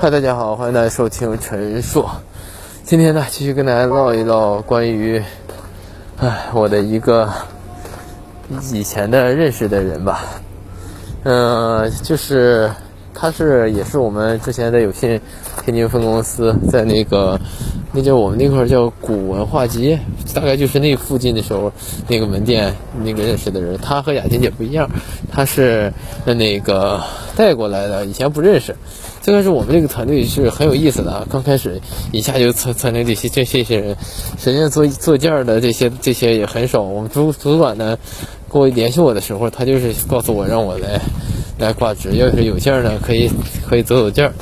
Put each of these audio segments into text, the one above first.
嗨，大家好，欢迎大家收听陈硕。今天呢，继续跟大家唠一唠关于，哎，我的一个以前的认识的人吧。嗯，就是他是也是我们之前的有信天津分公司，在那个那叫我们那块叫古文化街，大概就是那附近的时候，那个门店那个认识的人。他和雅婷姐不一样，他是那个带过来的，以前不认识。最开始我们这个团队是很有意思的啊，刚开始一下就参参加这些这这些人，实际上做做件儿的这些这些也很少。我们主主管呢，给我联系我的时候，他就是告诉我让我来来挂职，要是有件儿呢，可以可以走走件儿。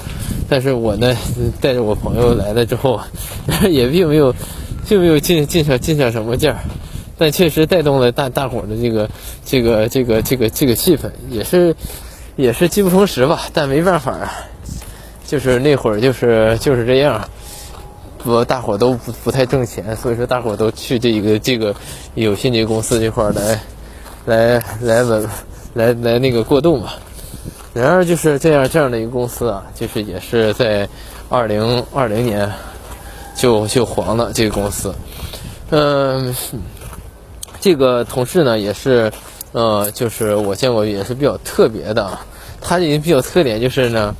但是我呢，带着我朋友来了之后，也并没有并没有进进上进上什么件儿，但确实带动了大大伙儿的这个这个这个这个这个气氛，也是也是机不同时吧，但没办法啊。就是那会儿，就是就是这样，不，大伙都不不太挣钱，所以说大伙都去这个这个有信这公司这块来，来来稳，来来那个过渡嘛。然而就是这样这样的一个公司啊，就是也是在二零二零年就就黄了这个公司。嗯，这个同事呢也是，呃，就是我见过也是比较特别的，他这个比较特点就是呢。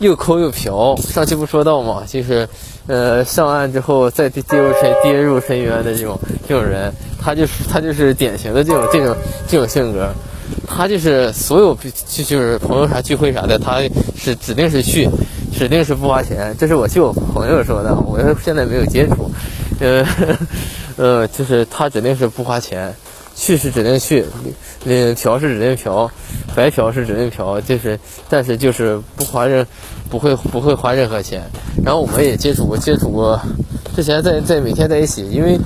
又抠又嫖，上期不说到吗？就是，呃，上岸之后再跌入深跌入深渊的这种这种人，他就是他就是典型的这种这种这种性格，他就是所有就就是朋友啥聚会啥的，他是指定是去，指定是不花钱。这是我据我朋友说的，我现在没有接触，呃，呃，就是他指定是不花钱。去是指定去，嗯，嫖是指定嫖，白嫖是指定嫖，就是，但是就是不花任，不会不会花任何钱。然后我们也接触过，接触过，之前在在每天在一起，因为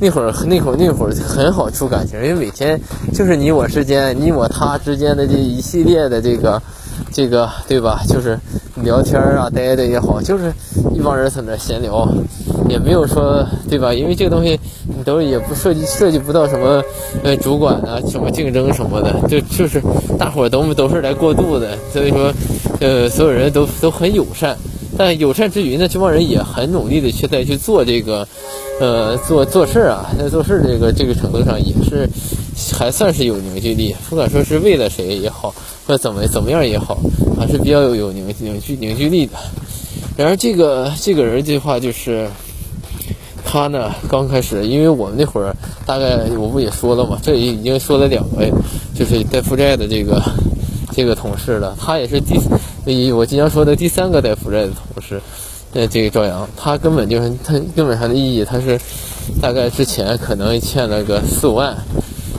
那会儿那会儿那会儿很好处感情，因为每天就是你我之间，你我他之间的这一系列的这个。这个对吧？就是聊天啊，待的也好，就是一帮人在那闲聊，也没有说对吧？因为这个东西都也不涉及涉及不到什么呃主管啊，什么竞争什么的，就就是大伙儿都都是来过渡的，所以说呃所有人都都很友善。但友善之余呢，这帮人也很努力的去再去做这个，呃，做做事啊，在做事这个这个程度上也是还算是有凝聚力，不管说是为了谁也好，或者怎么怎么样也好，还是比较有有凝凝聚凝聚力的。然而这个这个人这话就是，他呢刚开始，因为我们那会儿大概我不也说了嘛，这已经说了两位，就是带负债的这个。这个同事了，他也是第，我经常说的第三个带负债的同事，呃，这个赵阳，他根本就是他根本上的意义，他是大概之前可能欠了个四五万，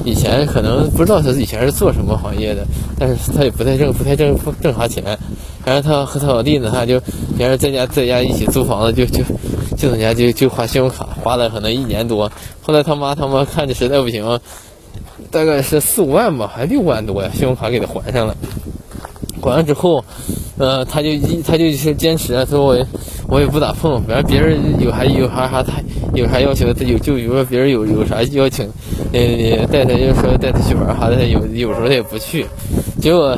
以前可能不知道他以前是做什么行业的，但是他也不太挣不太挣挣啥钱，反正他和他老弟呢，他就别人在家在家一起租房子，就就就在家就就花信用卡，花了可能一年多，后来他妈他妈看着实在不行。大概是四五万吧，还六万多呀，信用卡给他还上了。还完之后，呃，他就一他就是坚持，他说我我也不咋碰，反正别人有还有啥啥他有啥要求，他有就比如说别人有有啥邀请，呃，带他就说带他去玩啥的，有有时候他也不去。结果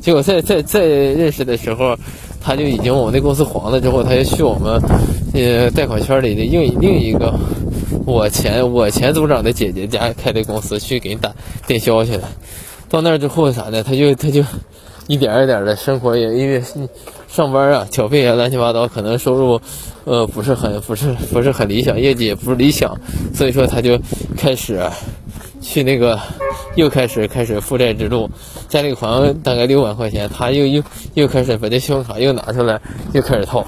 结果在在在认识的时候，他就已经我们那公司黄了之后，他就去我们呃贷款圈里的另另一个。我前我前组长的姐姐家开的公司去给你打电销去了，到那儿之后啥的，他就他就一点一点的生活也因为上班啊缴费啊乱七八糟，可能收入呃不是很不是不是很理想，业绩也不是理想，所以说他就开始去那个又开始开始负债之路，家里还大概六万块钱，他又又又开始把这信用卡又拿出来又开始套。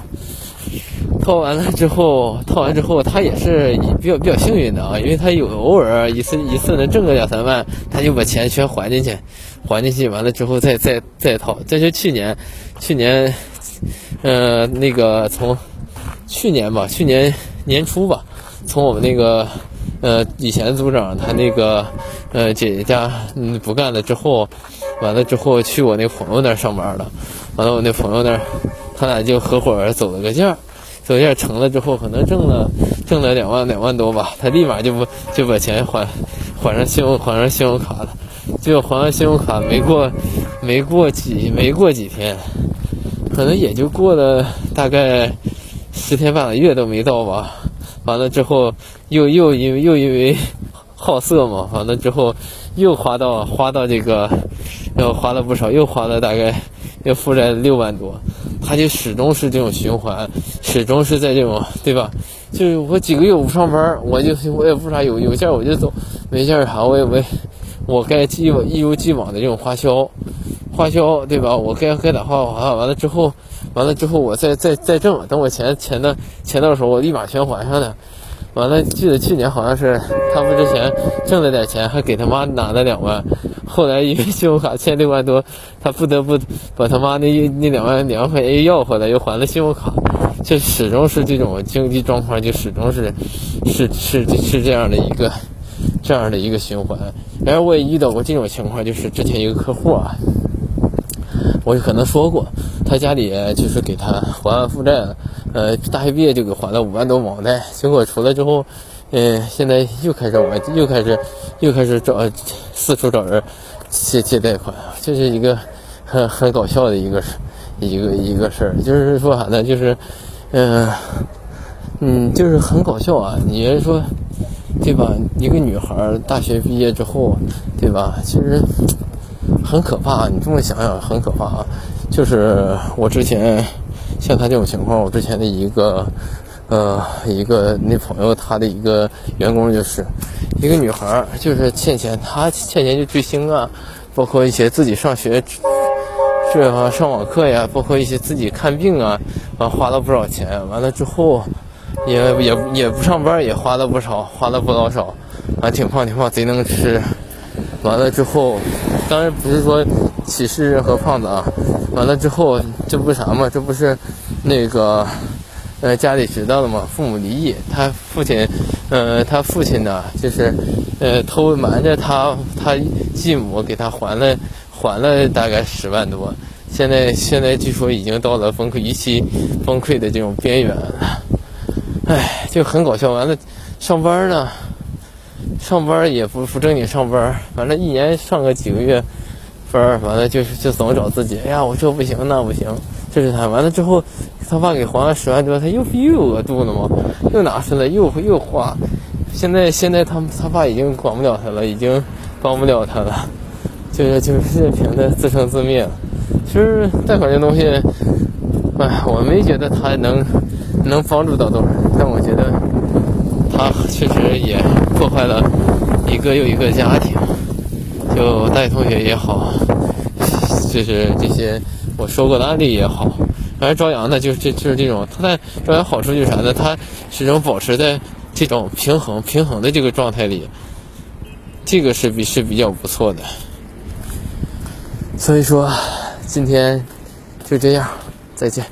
套完了之后，套完之后，他也是比较比较幸运的啊，因为他有偶尔一次一次能挣个两三万，他就把钱全还进去，还进去完了之后再再再套。这就去年，去年，呃，那个从去年吧，去年年初吧，从我们那个呃以前组长他那个呃姐姐家嗯不干了之后，完了之后去我那朋友那儿上班了，完了我那朋友那儿，他俩就合伙走了个价。走一下成了之后，可能挣了挣了两万两万多吧，他立马就不就把钱还还上信用还上信用卡了，就还完信用卡没过没过几没过几天，可能也就过了大概十天半个月都没到吧。完了之后，又又因为又因为好色嘛，完了之后又花到花到这个，又花了不少，又花了大概又负债六万多，他就始终是这种循环，始终是在这种对吧？就是我几个月不上班，我就我也不啥有有件我就走，没件啥我也没，我该一一如既往的这种花销，花销对吧？我该该咋花花，完了之后。完了之后，我再再再挣，等我钱钱的钱到手，我立马全还上的。完了，记得去年好像是他不之前挣了点钱，还给他妈拿了两万。后来因为信用卡欠六万多，他不得不把他妈那那两万两万块钱要回来，又还了信用卡。这始终是这种经济状况，就始终是是是是这样的一个这样的一个循环。然后我也遇到过这种情况，就是之前一个客户啊。我可能说过，他家里就是给他还完负债，呃，大学毕业就给还了五万多网贷，结果出来之后，嗯，现在又开始玩，又开始，又开始找四处找人借借贷款，这是一个很很搞笑的一个事一个一个事儿，就是说啥呢？就是，嗯 嗯，就是很搞笑啊！你说对吧？一个女孩大学毕业之后，对吧？其实。很可怕，你这么想想很可怕啊！就是我之前像他这种情况，我之前的一个呃一个那朋友，他的一个员工就是一个女孩，就是欠钱，她欠钱就追星啊，包括一些自己上学是啊上网课呀，包括一些自己看病啊，完花了不少钱，完了之后也也也不上班，也花了不少，花了不老少，还挺胖挺胖，贼能吃。完了之后，当然不是说歧视任何胖子啊。完了之后，这不啥嘛？这不是那个呃家里知道了嘛？父母离异，他父亲呃他父亲呢，就是呃偷瞒着他他继母给他还了还了大概十万多。现在现在据说已经到了崩溃预期崩溃的这种边缘了。唉，就很搞笑。完了，上班呢。上班也不不正经上班，反正一年上个几个月班，完了就是就总找自己。哎呀，我这不行那不行，这是他。完了之后，他爸给还了十万多，他又又有额度了嘛，又拿出来又又花。现在现在他他爸已经管不了他了，已经帮不了他了，就是就是凭的自生自灭。其实贷款这东西，哎，我没觉得他能能帮助到多少人，但我觉得。他确实也破坏了一个又一个家庭，就大学同学也好，就是这些我说过的案例也好，反正朝阳呢，就是这就是这种，他在朝阳好处就是啥呢？他始终保持在这种平衡平衡的这个状态里，这个是比是比较不错的。所以说，今天就这样，再见。